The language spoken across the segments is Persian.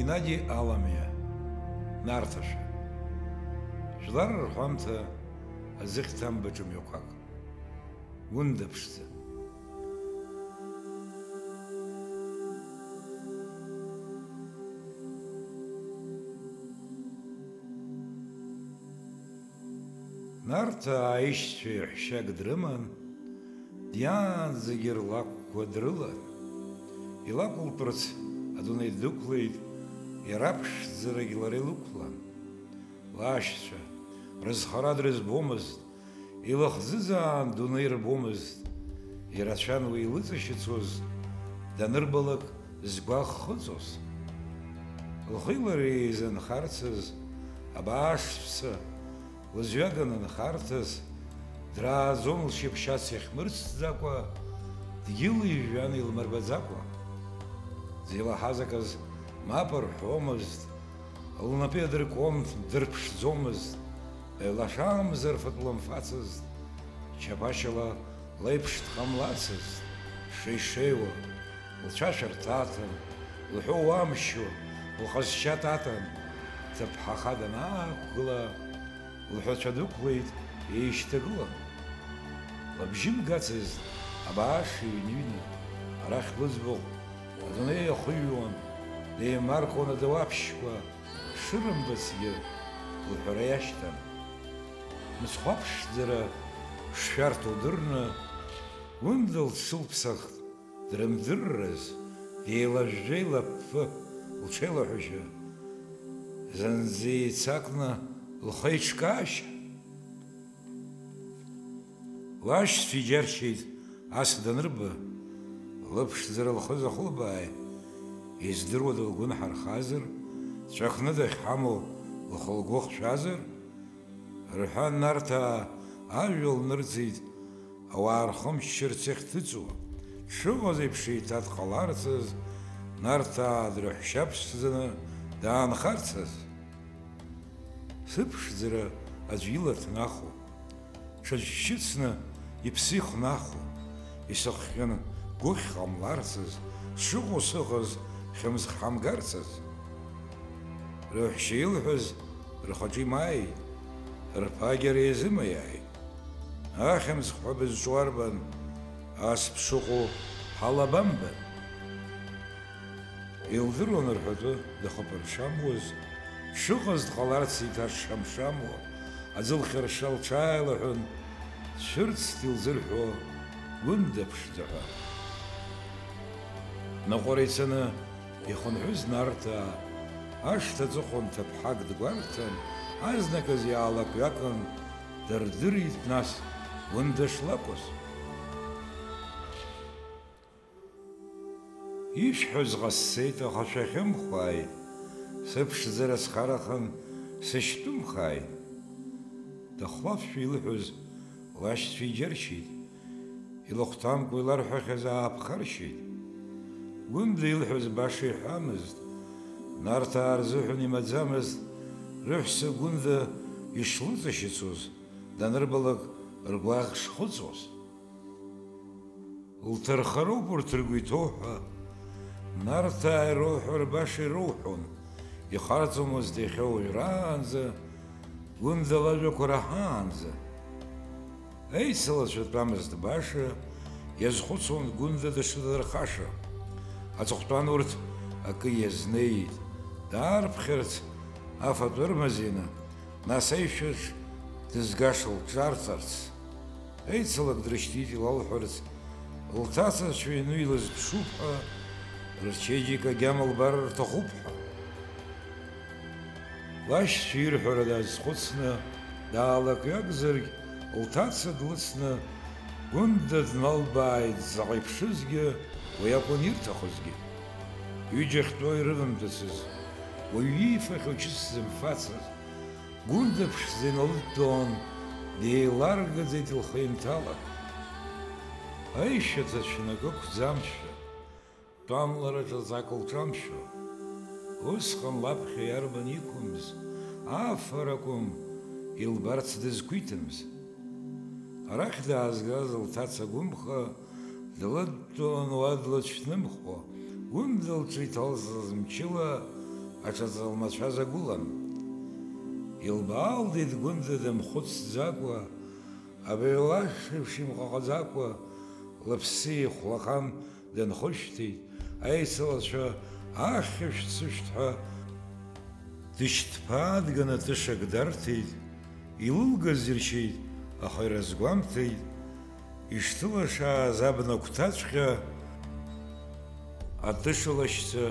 Геннадий Аламия, нарташ Жылар ұрғамты азықтан бөтім еқақ. Үнді Нарта аишче хшак дрыман, диан загерлак квадрылан. Илак улпырц, адунай дуклейд, יראפש זרגלרי לוקלן לאשצ'ה רזחרדרס בומז ילחזזן דוניר בומז ירצן וילצשצוז דנרבלק זגח חוצוס לוחילרי זן חרצז אבאשצ'ס וזוגנן חרצז דראזום שיפשאס יחמרצ זאקוא דגילי יאני למרבזאקוא זילה חזקז مابر هومز او نبیدر کم درپش زومز لشام زرفت لامفاتز چه باشه و لپش تخم لاتز شی شیو و چه شرطات و حوام شو و خشیت ناک غلا و حتش دوکوید یش تغلا لب جیم گاتز آباشی نیم رخ بذب و دنیا خیلی Деимархуан адауаԥшьқәа шырымбацгьы лҳәара иашьҭан. Мыцхәаԥшӡара шшәарҭоу дырны, Уында лцылԥсахт дрымдырраз, деилажәжәа илаԥфы лҽеилаҳәашьа, зынӡа еицакны лхы иҽкаашьа. Лашьцәа иџьаршьеит ас данырба, лыԥшӡара лхы захылбааит. издыруада угәы нҳархазар, ҵәахныда иахьҳамоу ухы хшәазар, рҳәан Нарҭаа ажәа лнырҵеит ауаа рхымчырц иахьҭыҵуа, дшыҟаз еиԥш еиҭадҟаларцаз, Нарҭаа дрыҳәшьаԥшӡаны даанхарцаз. Сыԥшӡара аӡә ила ҭнахуа, ҽаӡә шьыцны иԥсы ихнахуа, исыхҟьаны гәыхь ҟамларцыз, сшыҟоу сыҟаз, شمس خام گرس روح روح شیل هز رخوی مای رپاگری زمای. آخمس خوب از جواربن از پشکو حالا بامب. یل ویرون رفته دخو پر شام وز شوخ از خالات شام شامو از اول خرسال چای لحن شرط سیل زرخو گندپش دار. نخوریت سنا Ихынҳәыз нарҭаа, ашҭа аҵыхәан ҭыԥҳак дгәарҭан, азнаказ иаалак дырдырит нас гәында шлакәыз. Ишәҳәоз ҟасҵеит, аха шәахьымхааит, сыԥшӡара схарахан сышьтәымхааит. Дахлафшәа илыҳәоз лашьцәа иџьаршьеит, илыхәҭамкәа иларҳәахьаз ааԥхаршьеит. ون دیل حوز باشی حامزد نار تار زخنی روح رفس گوند یشلوتشی توز دنر بالک رقایش اول تر خروب و ترگوی توها نار تای روح و باشی روحون ی خاتم از دیخو ایران ز گوند لبی کرهان ز ایسلش شد پامزد باشه یز خودشون گوند دشته در خاشه Аҵыхәтәан урҭ акы иазнеит, даарԥхьарц афатә ырмазины, нас аишәаҿ дызгаша лҿарҵарц. Еицалак дрышьҭит илалҳәарц, лҭацацәа ҩны илызԥшуп ҳәа, рчеиџьик агьама лбар рҭахуп ҳәа. Лашьцәа ирҳәара даазхәыцны, даалакҩакзаргь, лҭаца длыцны, Гәында дналбааит заҟа иԥшызгьы, ויאפוניר תחוזגי. יוג'ך תוי רבם תסס, ויאיף איכו צ'סם פאצס, גונדף שזן עוד טון, די לרגע זה תלחיין טלה. האיש את השנגוק זמשה, פעם לרדת זקול טרמשה, הוסכם לבחי ארבע ניקומס, אף הרקום, אילברצ דזקויטמס. רק דאז גזל תצה גומחה, а за длыдлочнымхо гундылчы талзызмчыла ачазалмачва загулан илбаалдит гундыдымхәыцӡакәа абаҩлашеиԥш имҟаҟаӡакәа лыԥси хәлахан данхәышьҭит аицылацәа ахьышәцышәт ҳәа дышьҭԥаадганы тышак дарҭеит илылгаз иршьеит аха иразгәамҭеит Ишьҭылаша азабнакәҭаҵәҟьа атышалашьца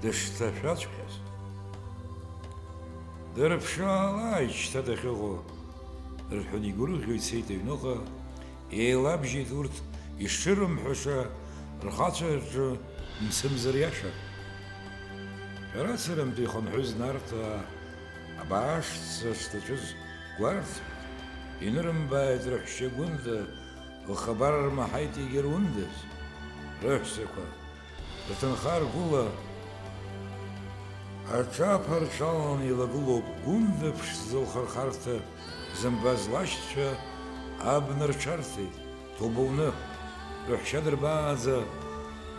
дышҭашәаҵәҟьаз. Дырԥшаалааит шьҭа дахьыҟоу, рҳәон игәырӷьо ицеит аҩныҟа, еилабжьеит урҭ ишырымҳәаша рхацәа рҿы мцымзар иаша. Шәарацарамтәи ихынҳәыз нарҭа абаашца шҭацәыз гәарҭ, инырымбааит раҳәшьа гәында, و خبر همه های تیگه روح شده و تنخار گولا هرچا هرچاپ هرچالان ایلا گلوب گونده پشت از دلخواهی خورده زنبازلاشت اب نرچارده تو باونه روح شدر بازا بازد.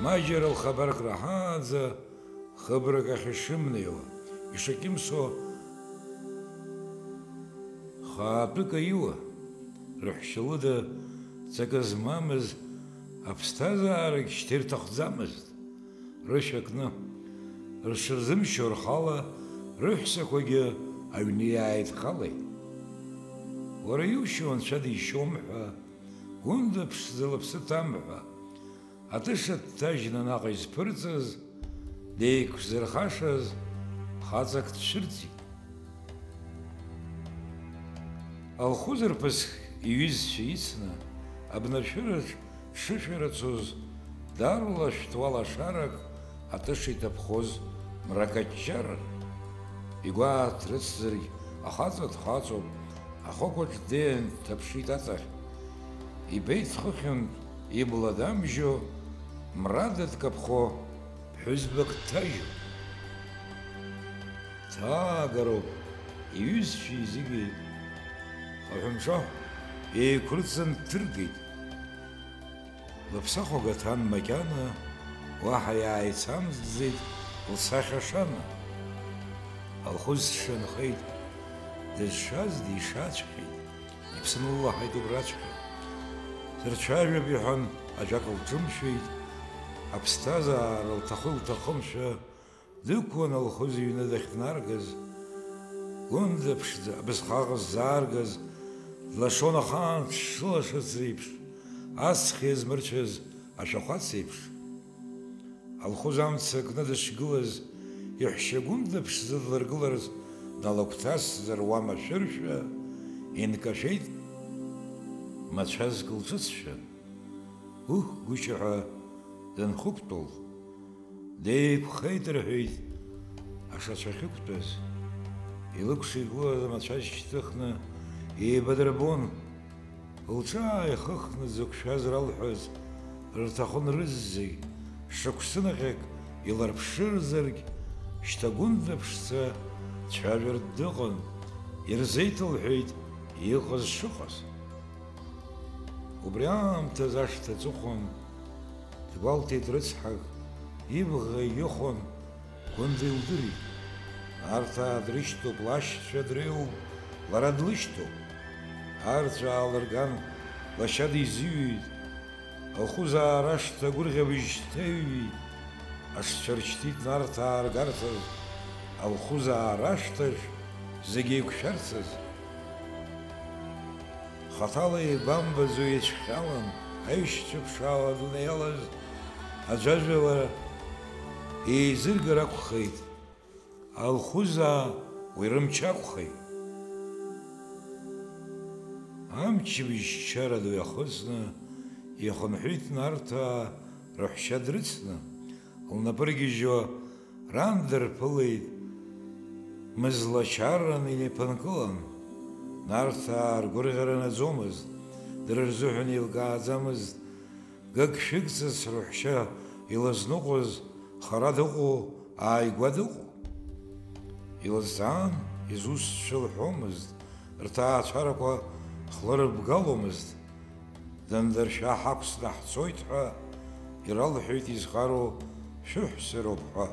مایجر خبر هایی رو خشم خبر هایی سو خواهد بگیرده اید. روح شده Цака змамыз аԥсҭазаарагь шьҭирҭахӡамызт. Рышьакны, рҽырзымшьо рхала, рыҳәсақәагьы аҩны иааидхалеит. Уара иушьо анцәа дишьом ҳәа, гәында ԥшӡа лыԥсы ҭам ҳәа, атыша дҭажьны наҟ изԥырҵаз, деиқәзырхашаз хаҵак дцәырҵит. Алхузырԥыск иҩызцәа ицны, абнашәыраҿ шышәарацоз дарла шарак атышит аԥхоз мракаччарак. Игәаа ҭрыцзаргь ахаҵа дхаҵоуп, ахықәаҿ деин дҭаԥшит аҵахь. Ибеит хыхьын ибла дамжьо, мрада дкаԥхо, ԥҳәызбак дҭажьо. Ҭаагароуп иҩызцәеи зегьы, аҳәымшаҳә еиқәрыҵан дҭыргеит. Лыԥсахәага ҭан макьана, уаҳа иааицамзӡеит лсахьа шана. Алхәыз дшанхеит, дызшаз дишаҵәҟьеит, иԥсны ллаҳаит убраҵәҟьа. Дырцәажәап иҳәан, ажәак лҿымшәеит, аԥсҭазаара лҭахы лҭахымшәа дықәуан алхәыз иҩны дахьнаргаз, гәында ԥшӡа абысҟаҟа ззааргаз, دلشون خان تشتیل عشق داریبش عصخی از مرچه از عشقات سیبش حلخوزامت سکندش گلز یه شگونده پشت زده در گلز دلوکتست در واما شرشه این کشید مدشه از گلزت شد اوه گوشی ها دنخوب دول دیب خیدر هید عشق شخیب دست ایلو گوشی گلز مدشه شتخنه еибадырбон лҽааихыхны дзықәшәаз ралҳәаз рҭахын рыззеи шықәсынаӷьак иларԥшырзаргь шьҭа гәында ԥшӡа цәажәартә дыҟан ирзеиҭалҳәеит иҟаз шыҟаз убри аамҭаз ашҭа аҵыхәан дгәалҭеит рыцҳак ибӷа ихон гәында илдырит арҭаа дрышьҭоуп лашьцәа дреиуп лара длышьҭоуп هر چه آلرگان و شدی زیوید او خوز آرشت تا گرگ بیشتوید از چرچتید نار تا آرگرتز او خوز آرشتش زگی کشرتز خطاله بام بزوید شکالم هیش چپ شاو دونه از جزبه و ایزیر گره کخید او خوز آرشتش Амчыбжьчара ду иахысны, иахынҳәит Нарҭаа рыҳәшьа дрыцны, лнапы ргьежьо ран дырԥылеит, мызлачарран инеиԥынкылан. Нарҭаа ргәырӷьара наӡомызт, дара рзыҳәан еилкааӡамызт, гагшәыгҵас рыҳәшьа илызныҟәоз хара дыҟоу ааигәа дыҟоу. Илызҵаан, изусцәа лҳәомызт, рҭаацәарақәа خلرب گلوم است. دن در شاه حکس نه صوت ها گرال حیتی زخارو شوح سرپا.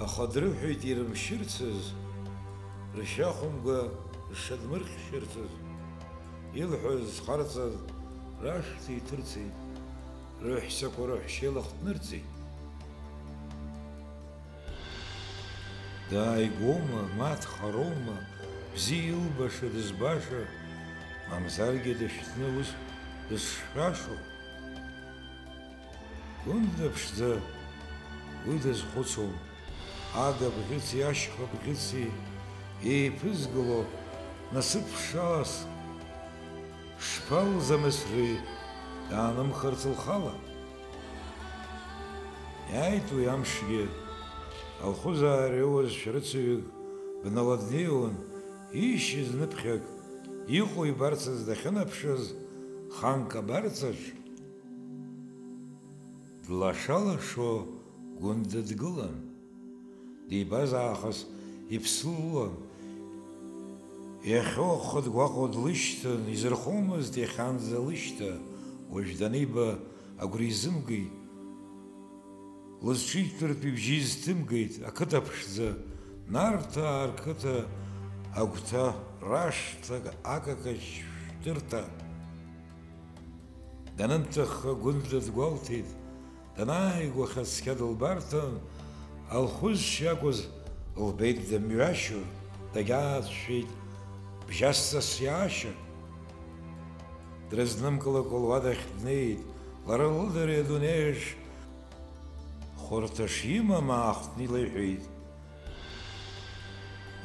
اخود رف حیتی رم شرت سز رشیا خم با شد مرخ شرت سز یل حوز خرت سز راش تی روح سکو روح شیل خت نرتی. دای گوما مات خروما Bizi yılbaşıdız başa, mamzar gediştiniz dız şaşo. Гәында ԥшӡа, уи дазхәыцуам, ага бӷьыци ашьха бӷьыци еиԥызгыло насыԥ шалас шԥалзамысри даанымхарц лхала? Иааит уи амшгьы, алхәызаа реиуаз шәрыцаҩык бналаднеиуан, иишьыз ныԥхьак, иҟоу ибарцаз дахьынаԥшыз, ханк абарҵаҿ, длашалашо лашо гәында дгылан. Дибаз аахыс иԥсыллан, иахьоохо дгәаҟуа длышьҭан, изырхомызт иахьанӡа лышьҭа, уажә даниба агәра изымгеит. Лызҿиҭтәыртә ибжьы изҭымгеит, ақыҭа ԥшӡа, нарҭаа рқыҭа, агәҭа рашца акакач шәтырҭа данынҭахха гәынӡа дгәалҭеит данааигәаха цқьа дылбарҭан алхәызшьа акәыз лбеит дымҩашьо дагьаацәшәеит бжьасҵас иаашьа дрызнымкылакәа луадахь днеит лара лыдареи адунеиаҿ хәарҭаш имам аахтны илеиҳәеит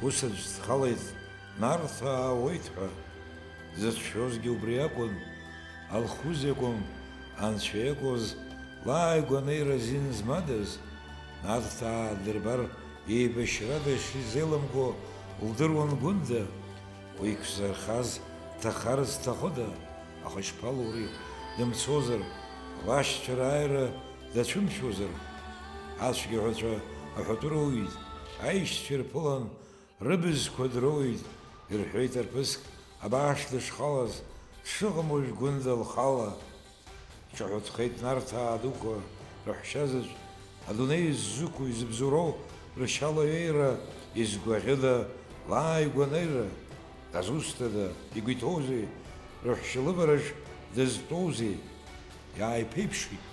قصد زد نارسا نار زد شوز گیو برای آقون، آل لا ای دربار، ای بشرا داشت زیلم کو اول دروان گونده، ویک زرخاز تخرز تخواهده آخش پالوری، دم چوزر، واش چر آیره، دا چوم چوزر آش گیو خود рыбызқәа дроуит, ирҳәеит арԥыск, абааш дышхалаз, дшыҟам гәында лхала. Иҿаҳәатәхеит нарҭаа дуқәа, раҳәшьа заҵә, адунеи ззықәу изыбзуроу, ршьалаҩеира, изгәаӷьыда, лааигәанеира, дазусҭада, игәиҭоузеи, раҳәшьа лывараҿ дазтәоузеи, иааиԥеиԥшит.